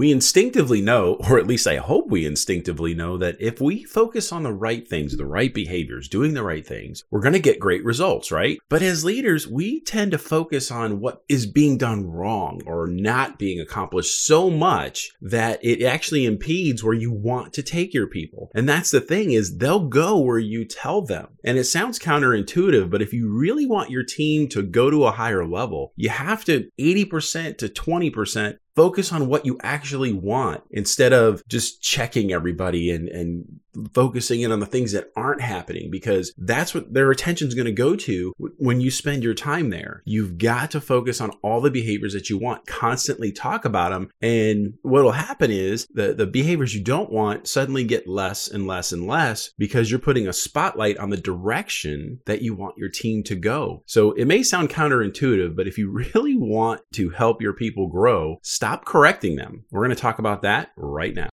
We instinctively know, or at least I hope we instinctively know, that if we focus on the right things, the right behaviors, doing the right things, we're going to get great results, right? But as leaders, we tend to focus on what is being done wrong or not being accomplished so much that it actually impedes where you want to take your people. And that's the thing is they'll go where you tell them. And it sounds counterintuitive, but if you really want your team to go to a higher level, you have to 80% to 20% focus on what you actually want instead of just checking everybody and, and focusing in on the things that aren't happening because that's what their attention is going to go to when you spend your time there. You've got to focus on all the behaviors that you want, constantly talk about them. And what will happen is the, the behaviors you don't want suddenly get less and less and less because you're putting a spotlight on the direction that you want your team to go. So it may sound counterintuitive, but if you really want to help your people grow, stop correcting them. We're going to talk about that right now.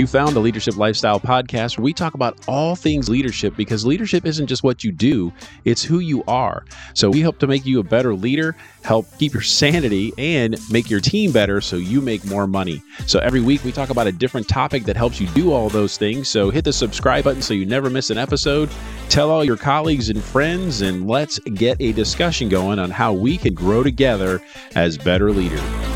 You found the Leadership Lifestyle Podcast where we talk about all things leadership because leadership isn't just what you do, it's who you are. So we hope to make you a better leader, help keep your sanity, and make your team better so you make more money. So every week we talk about a different topic that helps you do all those things. So hit the subscribe button so you never miss an episode. Tell all your colleagues and friends, and let's get a discussion going on how we can grow together as better leaders.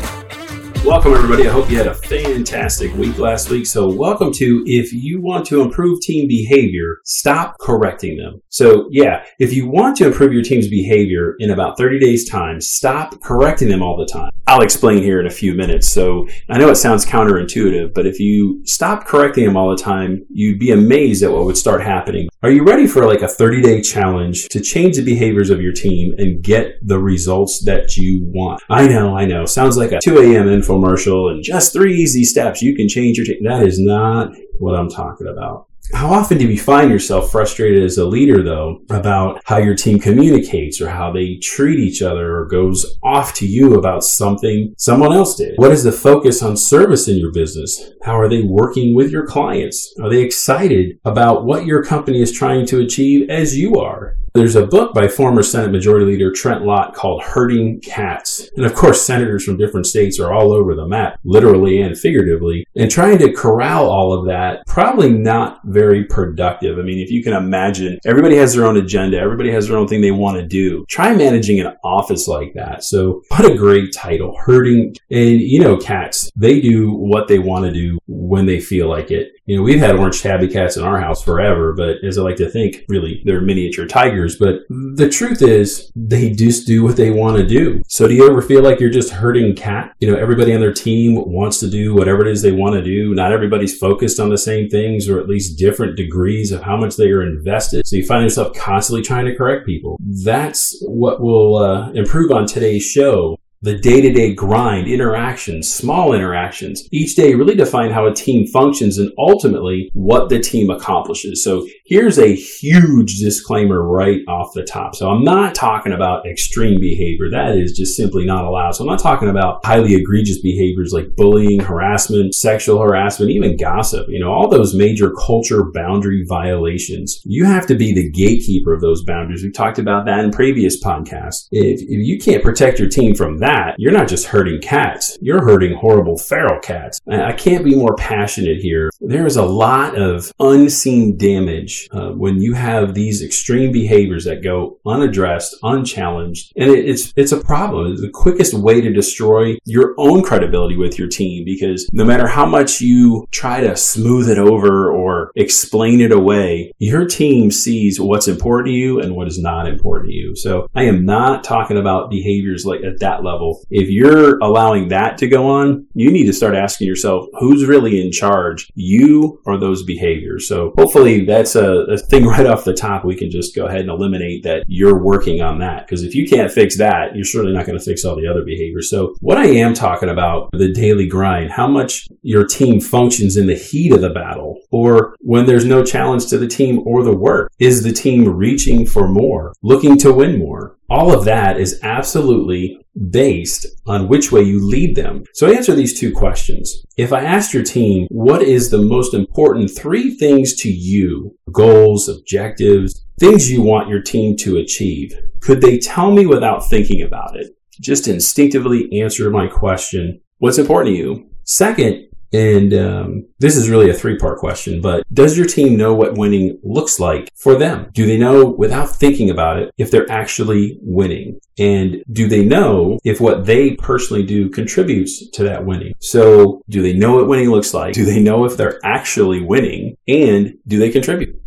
Welcome, everybody. I hope you had a fantastic week last week. So, welcome to If You Want to Improve Team Behavior, Stop Correcting Them. So, yeah, if you want to improve your team's behavior in about 30 days' time, stop correcting them all the time. I'll explain here in a few minutes. So, I know it sounds counterintuitive, but if you stop correcting them all the time, you'd be amazed at what would start happening. Are you ready for like a 30 day challenge to change the behaviors of your team and get the results that you want? I know, I know. Sounds like a 2 a.m. infomercial and just three easy steps you can change your team. That is not what I'm talking about. How often do you find yourself frustrated as a leader, though, about how your team communicates or how they treat each other or goes off to you about something someone else did? What is the focus on service in your business? How are they working with your clients? Are they excited about what your company is trying to achieve as you are? There's a book by former Senate Majority Leader Trent Lott called Herding Cats. And of course, senators from different states are all over the map, literally and figuratively, and trying to corral all of that, probably not very productive. I mean, if you can imagine, everybody has their own agenda, everybody has their own thing they want to do. Try managing an office like that. So, what a great title, Herding. And you know, cats, they do what they want to do when they feel like it. You know, we've had orange tabby cats in our house forever, but as I like to think, really, they're miniature tigers. But the truth is, they just do what they want to do. So do you ever feel like you're just herding cat? You know, everybody on their team wants to do whatever it is they want to do. Not everybody's focused on the same things or at least different degrees of how much they are invested. So you find yourself constantly trying to correct people. That's what will uh, improve on today's show the day to day grind, interactions, small interactions, each day really define how a team functions and ultimately what the team accomplishes. So here's a huge disclaimer right off the top. So I'm not talking about extreme behavior. That is just simply not allowed. So I'm not talking about highly egregious behaviors like bullying, harassment, sexual harassment, even gossip. You know, all those major culture boundary violations. You have to be the gatekeeper of those boundaries. We've talked about that in previous podcasts. If, if you can't protect your team from that, that, you're not just herding cats, you're herding horrible feral cats. I can't be more passionate here. There is a lot of unseen damage uh, when you have these extreme behaviors that go unaddressed, unchallenged, and it, it's it's a problem. It's the quickest way to destroy your own credibility with your team because no matter how much you try to smooth it over or explain it away, your team sees what's important to you and what is not important to you. So I am not talking about behaviors like at that level level. If you're allowing that to go on, you need to start asking yourself, who's really in charge? You or those behaviors? So hopefully that's a, a thing right off the top. We can just go ahead and eliminate that you're working on that. Because if you can't fix that, you're certainly not going to fix all the other behaviors. So what I am talking about, the daily grind, how much your team functions in the heat of the battle or when there's no challenge to the team or the work. Is the team reaching for more, looking to win more? All of that is absolutely based on which way you lead them. So answer these two questions. If I asked your team, what is the most important three things to you, goals, objectives, things you want your team to achieve, could they tell me without thinking about it? just instinctively answer my question. What's important to you? Second, and um, this is really a three part question, but does your team know what winning looks like for them? Do they know without thinking about it if they're actually winning? And do they know if what they personally do contributes to that winning? So do they know what winning looks like? Do they know if they're actually winning? And do they contribute?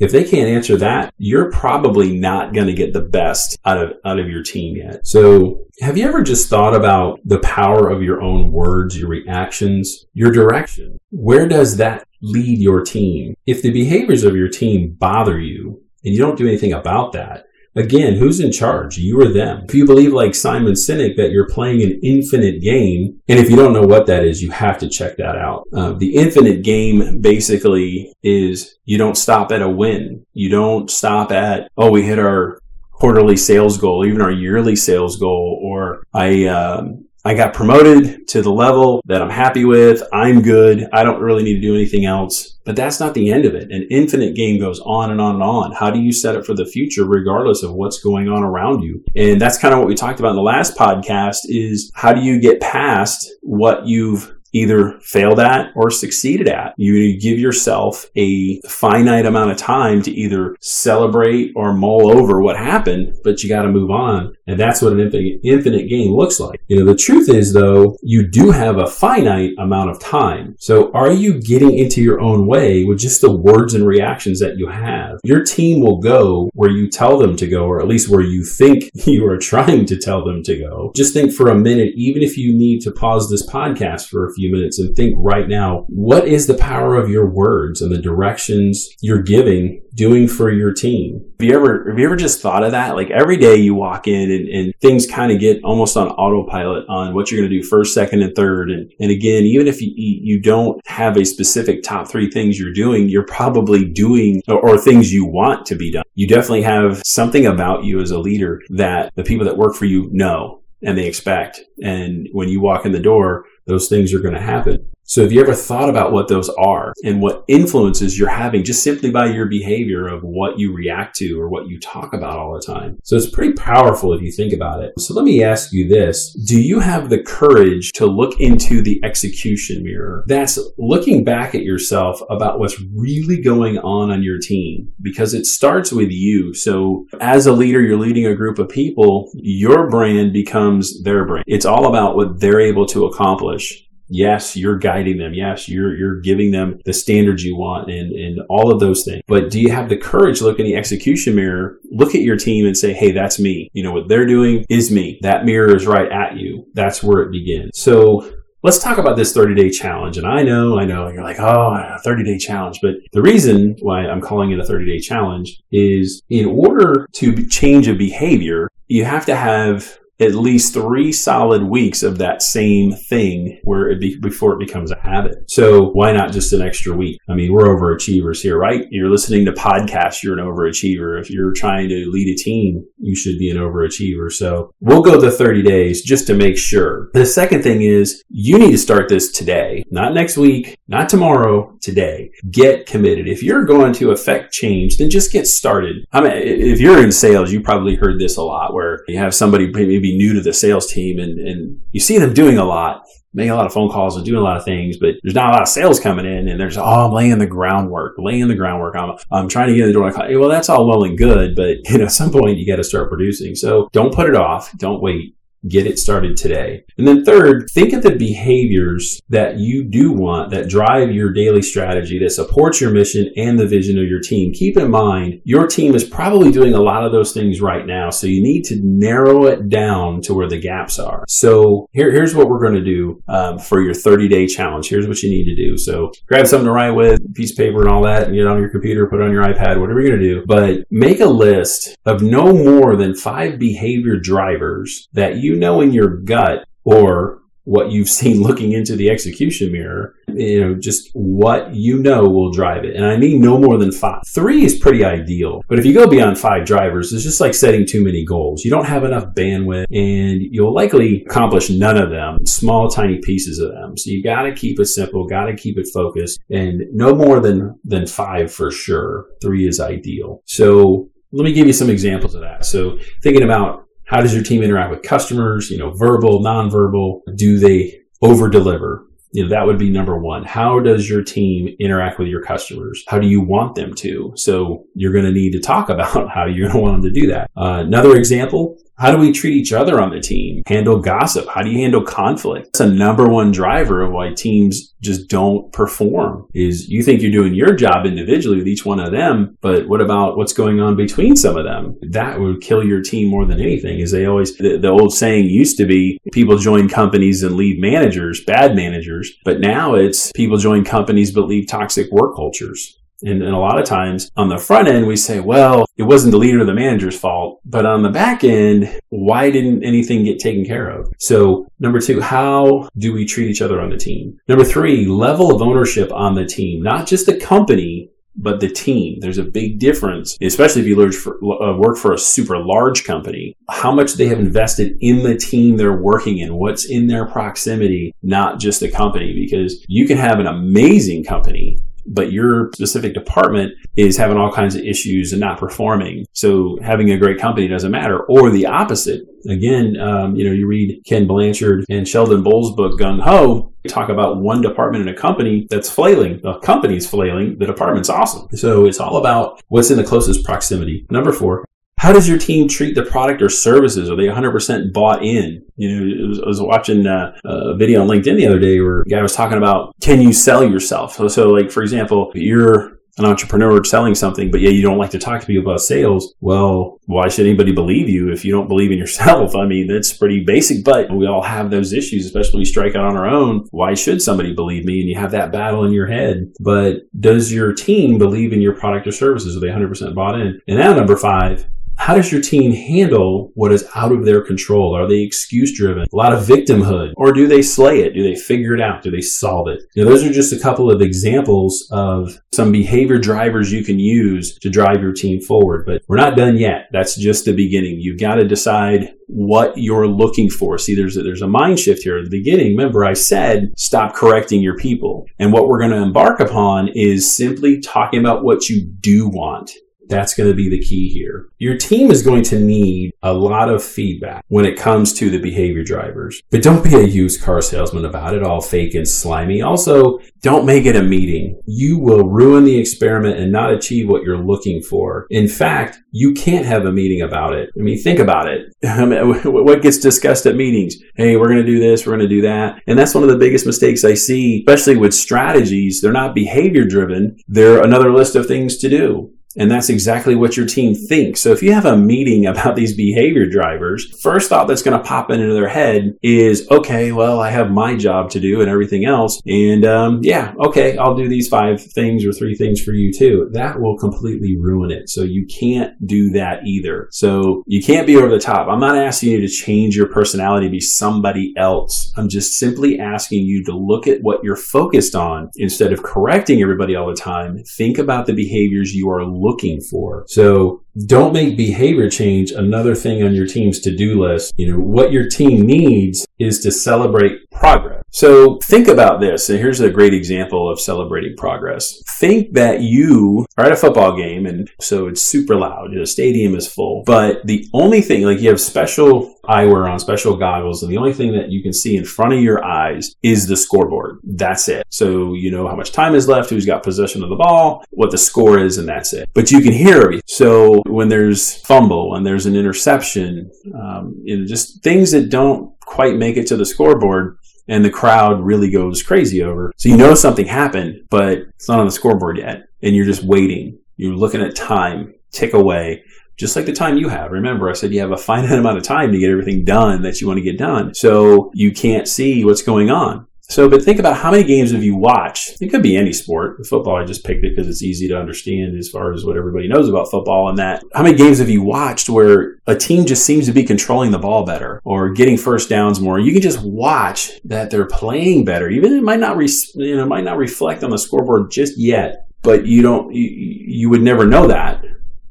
If they can't answer that, you're probably not going to get the best out of out of your team yet. So, have you ever just thought about the power of your own words, your reactions, your direction? Where does that lead your team? If the behaviors of your team bother you and you don't do anything about that, Again, who's in charge? You or them? If you believe, like Simon Sinek, that you're playing an infinite game, and if you don't know what that is, you have to check that out. Uh, the infinite game basically is you don't stop at a win. You don't stop at, oh, we hit our quarterly sales goal, even our yearly sales goal, or I, um, I got promoted to the level that I'm happy with. I'm good. I don't really need to do anything else. But that's not the end of it. An infinite game goes on and on and on. How do you set it for the future regardless of what's going on around you? And that's kind of what we talked about in the last podcast is how do you get past what you've either failed at or succeeded at. You give yourself a finite amount of time to either celebrate or mull over what happened, but you got to move on. And that's what an infinite, infinite game looks like. You know, the truth is though, you do have a finite amount of time. So are you getting into your own way with just the words and reactions that you have? Your team will go where you tell them to go, or at least where you think you are trying to tell them to go. Just think for a minute, even if you need to pause this podcast for a few few minutes and think right now, what is the power of your words and the directions you're giving doing for your team? Have you ever, have you ever just thought of that? Like every day you walk in and, and things kind of get almost on autopilot on what you're going to do first, second, and third. And, and again, even if you, you don't have a specific top three things you're doing, you're probably doing or, or things you want to be done. You definitely have something about you as a leader that the people that work for you know and they expect. And when you walk in the door, those things are going to happen. So have you ever thought about what those are and what influences you're having just simply by your behavior of what you react to or what you talk about all the time? So it's pretty powerful if you think about it. So let me ask you this. Do you have the courage to look into the execution mirror? That's looking back at yourself about what's really going on on your team because it starts with you. So as a leader, you're leading a group of people, your brand becomes their brand. It's all about what they're able to accomplish yes, you're guiding them. Yes, you're you're giving them the standards you want and and all of those things. But do you have the courage look in the execution mirror, look at your team and say, "Hey, that's me. You know what they're doing is me. That mirror is right at you." That's where it begins. So, Let's talk about this 30 day challenge. And I know, I know, you're like, oh, a 30 day challenge. But the reason why I'm calling it a 30 day challenge is in order to change a behavior, you have to have at least three solid weeks of that same thing where it be, before it becomes a habit. So why not just an extra week? I mean, we're overachievers here, right? You're listening to podcasts, you're an overachiever. If you're trying to lead a team, you should be an overachiever. So we'll go the 30 days just to make sure. The second thing is you need to start this today, not next week, not tomorrow, today. Get committed. If you're going to affect change, then just get started. I mean, if you're in sales, you probably heard this a lot where you have somebody maybe maybe new to the sales team and, and you see them doing a lot, making a lot of phone calls and doing a lot of things, but there's not a lot of sales coming in and there's, oh, I'm laying the groundwork, laying the groundwork. I'm, I'm trying to get in the door. Like, well, that's all well and good, but you know, at some point you got to start producing. So don't put it off. Don't wait get it started today. And then third, think of the behaviors that you do want that drive your daily strategy that supports your mission and the vision of your team. Keep in mind, your team is probably doing a lot of those things right now. So you need to narrow it down to where the gaps are. So here, here's what we're going to do um, for your 30 day challenge. Here's what you need to do. So grab something to write with, piece of paper and all that, and get on your computer, put it on your iPad, whatever you're going to do. But make a list of no more than five behavior drivers that you know in your gut or what you've seen looking into the execution mirror, you know, just what you know will drive it. And I mean no more than five. Three is pretty ideal. But if you go beyond five drivers, it's just like setting too many goals. You don't have enough bandwidth and you'll likely accomplish none of them, small, tiny pieces of them. So you got to keep it simple, got to keep it focused and no more than, than five for sure. Three is ideal. So let me give you some examples of that. So thinking about how does your team interact with customers? You know, verbal, nonverbal. Do they over deliver? you know, that would be number one. How does your team interact with your customers? How do you want them to? So you're going to need to talk about how you're going to want them to do that. Uh, another example, how do we treat each other on the team? Handle gossip. How do you handle conflict? That's a number one driver of why teams just don't perform is you think you're doing your job individually with each one of them, but what about what's going on between some of them? That would kill your team more than anything is they always, the, the old saying used to be people join companies and leave managers, bad managers, but now it's people join companies but leave toxic work cultures. And, and, a lot of times on the front end, we say, well, it wasn't the leader or the manager's fault. But on the back end, why didn't anything get taken care of? So number two, how do we treat each other on the team? Number three, level of ownership on the team, not just the company, but the team. There's a big difference, especially if you uh, work for a super large company, how much they have invested in the team they're working in, what's in their proximity, not just the company, because you can have an amazing company but your specific department is having all kinds of issues and not performing. So having a great company doesn't matter. Or the opposite. Again, um, you know, you read Ken Blanchard and Sheldon Bowles' book, Gung Ho, talk about one department in a company that's flailing. The company's flailing. The department's awesome. So it's all about what's in the closest proximity. Number four, how does your team treat the product or services? Are they 100% bought in? You know, was, I was watching uh, a video on LinkedIn the other day where a guy was talking about can you sell yourself? So, so like, for example, you're an entrepreneur selling something, but yeah, you don't like to talk to people about sales. Well, why should anybody believe you if you don't believe in yourself? I mean, that's pretty basic, but we all have those issues, especially when we strike out on our own. Why should somebody believe me? And you have that battle in your head. But does your team believe in your product or services? Are they 100% bought in? And now number five, how does your team handle what is out of their control? Are they excuse driven? A lot of victimhood. Or do they slay it? Do they figure it out? Do they solve it? You know, those are just a couple of examples of some behavior drivers you can use to drive your team forward. But we're not done yet. That's just the beginning. You've got to decide what you're looking for. See, there's a, there's a mind shift here at the beginning. Remember, I said stop correcting your people. And what we're going to embark upon is simply talking about what you do want that's going to be the key here. Your team is going to need a lot of feedback when it comes to the behavior drivers. But don't be a used car salesman about it, all fake and slimy. Also, don't make it a meeting. You will ruin the experiment and not achieve what you're looking for. In fact, you can't have a meeting about it. I mean, think about it. what gets discussed at meetings? Hey, we're going to do this, we're going to do that. And that's one of the biggest mistakes I see, especially with strategies. They're not behavior driven. They're another list of things to do. And that's exactly what your team thinks. So if you have a meeting about these behavior drivers, first thought that's going to pop into their head is, okay, well, I have my job to do and everything else. And um, yeah, okay, I'll do these five things or three things for you too. That will completely ruin it. So you can't do that either. So you can't be over the top. I'm not asking you to change your personality to be somebody else. I'm just simply asking you to look at what you're focused on instead of correcting everybody all the time. Think about the behaviors you are looking for. So don't make behavior change another thing on your team's to-do list. You know, what your team needs is to celebrate progress. So think about this. And here's a great example of celebrating progress. Think that you are at a football game and so it's super loud. The stadium is full, but the only thing, like you have special eyewear on, special goggles, and the only thing that you can see in front of your eyes is the scoreboard. That's it. So you know how much time is left, who's got possession of the ball, what the score is, and that's it. But you can hear everything. So when there's fumble and there's an interception, um, you know, just things that don't quite make it to the scoreboard and the crowd really goes crazy over. So you know something happened, but it's not on the scoreboard yet. And you're just waiting. You're looking at time tick away, just like the time you have. Remember, I said you have a finite amount of time to get everything done that you want to get done. So you can't see what's going on. So, but think about how many games have you watched? It could be any sport. Football, I just picked it because it's easy to understand as far as what everybody knows about football and that. How many games have you watched where a team just seems to be controlling the ball better or getting first downs more? You can just watch that they're playing better. Even it might not, re- you know, might not reflect on the scoreboard just yet, but you don't, you, you would never know that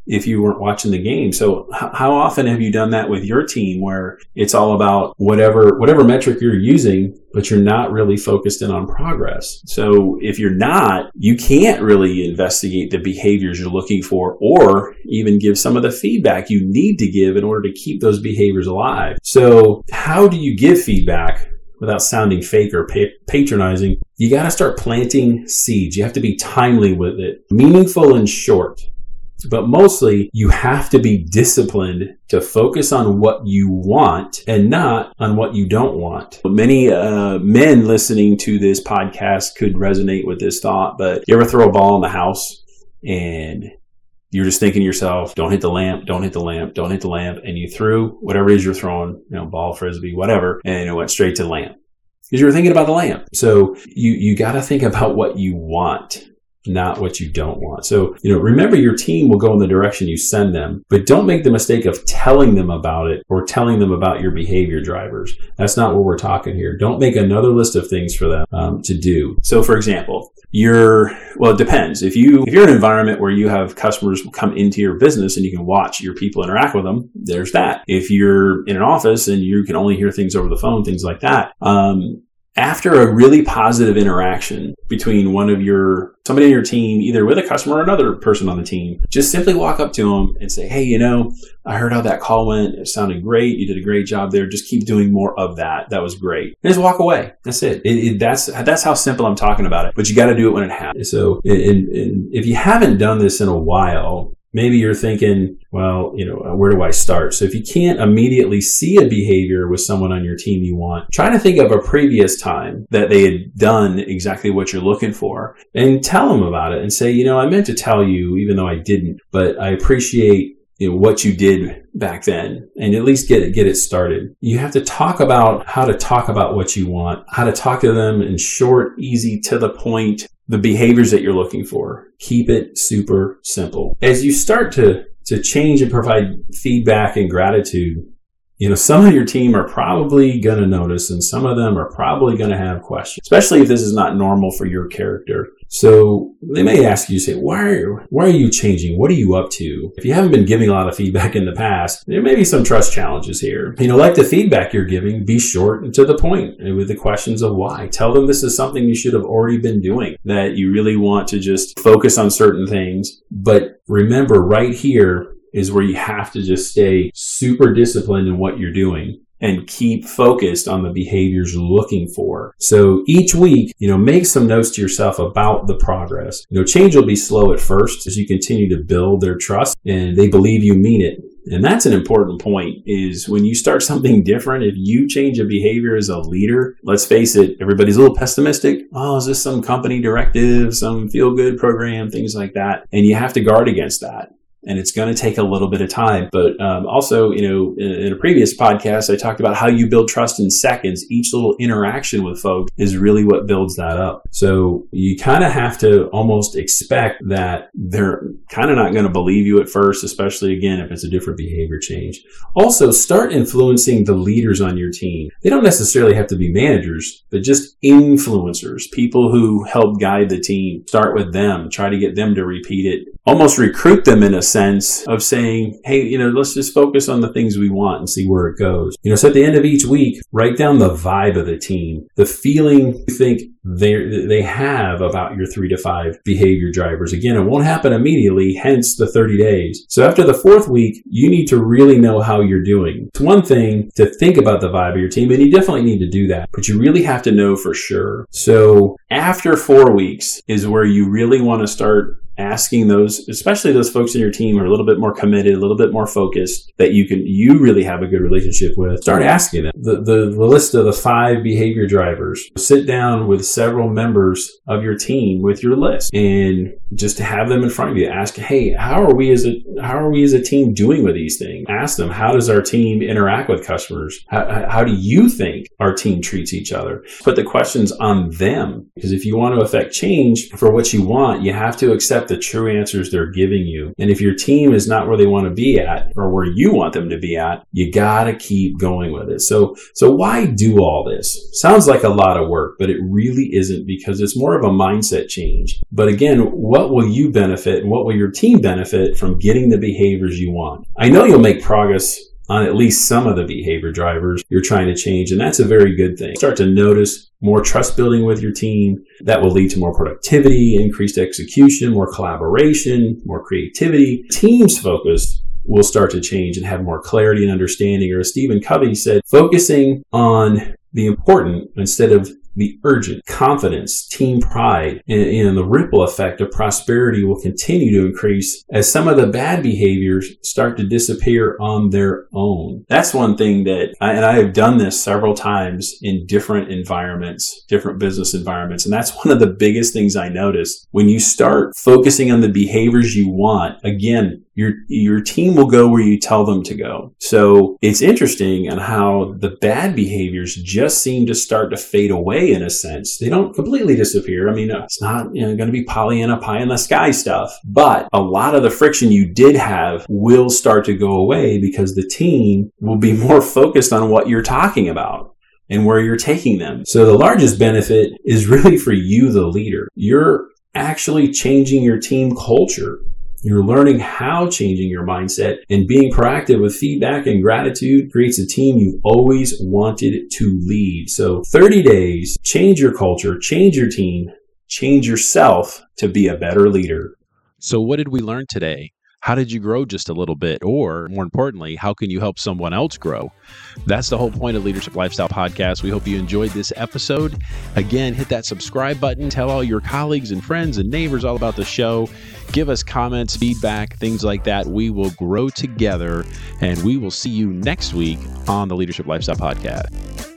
if you weren't watching the game. So h- how often have you done that with your team where it's all about whatever whatever metric you're using, but you're not really focused in on progress. So if you're not, you can't really investigate the behaviors you're looking for or even give some of the feedback you need to give in order to keep those behaviors alive. So how do you give feedback without sounding fake or patronizing, you got to start planting seeds. You have to be timely with it, meaningful and short. But mostly, you have to be disciplined to focus on what you want and not on what you don't want. Many uh, men listening to this podcast could resonate with this thought, but you ever throw a ball in the house and you're just thinking to yourself, don't hit the lamp, don't hit the lamp, don't hit the lamp. And you threw whatever it is you're throwing, you know, ball, frisbee, whatever, and it went straight to the lamp because you were thinking about the lamp. So you, you got to think about what you want not what you don't want. So, you know, remember your team will go in the direction you send them, but don't make the mistake of telling them about it or telling them about your behavior drivers. That's not what we're talking here. Don't make another list of things for them um, to do. So, for example, you're well it depends if you if you're in an environment where you have customers come into your business and you can watch your people interact with them there's that if you're in an office and you can only hear things over the phone things like that um, after a really positive interaction between one of your somebody in your team either with a customer or another person on the team just simply walk up to them and say hey you know i heard how that call went. It sounded great. You did a great job there. Just keep doing more of that. That was great. And just walk away. That's it, it, it that's that's how simple i'm talking about it. But you got to do it when it happens. So and, and if you haven't done this in a while maybe you're thinking, well, you know, where do I start? So if you can't immediately see a behavior with someone on your team you want, try to think of a previous time that they had done exactly what you're looking for and tell them about it and say, you know, I meant to tell you, even though I didn't, but I appreciate you know, what you did back then and at least get it, get it started. You have to talk about how to talk about what you want, how to talk to them in short, easy, to the point, the behaviors that you're looking for. Keep it super simple. As you start to, to change and provide feedback and gratitude, you know, some of your team are probably going to notice and some of them are probably going to have questions, especially if this is not normal for your character. So they may ask you, say, why are, why are you changing? What are you up to? If you haven't been giving a lot of feedback in the past, there may be some trust challenges here. You know, like the feedback you're giving, be short and to the point with the questions of why. Tell them this is something you should have already been doing, that you really want to just focus on certain things. But remember right here is where you have to just stay super disciplined in what you're doing and keep focused on the behaviors you're looking for. So each week, you know, make some notes to yourself about the progress. You know, change will be slow at first as you continue to build their trust and they believe you mean it. And that's an important point is when you start something different, if you change a behavior as a leader, let's face it, everybody's a little pessimistic. Oh, is this some company directive, some feel good program, things like that. And you have to guard against that and it's going to take a little bit of time. But um, also, you know, in, in, a previous podcast, I talked about how you build trust in seconds. Each little interaction with folks is really what builds that up. So you kind of have to almost expect that they're kind of not going to believe you at first, especially again if it's a different behavior change. Also, start influencing the leaders on your team. They don't necessarily have to be managers, but just influencers, people who help guide the team. Start with them. Try to get them to repeat it. Almost recruit them in a sense of saying, hey, you know, let's just focus on the things we want and see where it goes. You know, so at the end of each week, write down the vibe of the team, the feeling you think they they have about your three to five behavior drivers. Again, it won't happen immediately, hence the 30 days. So after the fourth week, you need to really know how you're doing. It's one thing to think about the vibe of your team, and you definitely need to do that, but you really have to know for sure. So after four weeks is where you really want to start asking those, especially those folks in your team are a little bit more committed, a little bit more focused that you can, you really have a good relationship with. Start asking them the, the, the list of the five behavior drivers. Sit down with several members of your team with your list and just to have them in front of you. Ask, hey, how are we as a how are we as a team doing with these things? Ask them, how does our team interact with customers? How, how do you think our team treats each other? Put the questions on them because if you want to affect change for what you want, you have to accept the true answers they're giving you. And if your team is not where they want to be at or where you want them to be at, you got to keep going with it. So, so why do all this? Sounds like a lot of work, but it really isn't because it's more of a mindset change. But again, what will you benefit and what will your team benefit from getting the behaviors you want? I know you'll make progress on at least some of the behavior drivers you're trying to change. And that's a very good thing. Start to notice more trust building with your team. That will lead to more productivity, increased execution, more collaboration, more creativity. Teams focused will start to change and have more clarity and understanding. Or as Stephen Covey said, focusing on the important instead of the urgent confidence, team pride, and, and, the ripple effect of prosperity will continue to increase as some of the bad behaviors start to disappear on their own. That's one thing that, I, and I have done this several times in different environments, different business environments. And that's one of the biggest things I noticed when you start focusing on the behaviors you want. Again, your your team will go where you tell them to go. So it's interesting on how the bad behaviors just seem to start to fade away in a sense. They don't completely disappear. I mean, uh, it's not you know, going to be Pollyanna pie in the sky stuff, but a lot of the friction you did have will start to go away because the team will be more focused on what you're talking about and where you're taking them. So the largest benefit is really for you, the leader. You're actually changing your team culture you're learning how changing your mindset and being proactive with feedback and gratitude creates a team you've always wanted to lead. So 30 days, change your culture, change your team, change yourself to be a better leader. So, what did we learn today? How did you grow just a little bit? Or more importantly, how can you help someone else grow? That's the whole point of Leadership Lifestyle Podcast. We hope you enjoyed this episode. Again, hit that subscribe button, tell all your colleagues and friends and neighbors all about the show. Give us comments, feedback, things like that. We will grow together and we will see you next week on the Leadership Lifestyle Podcast.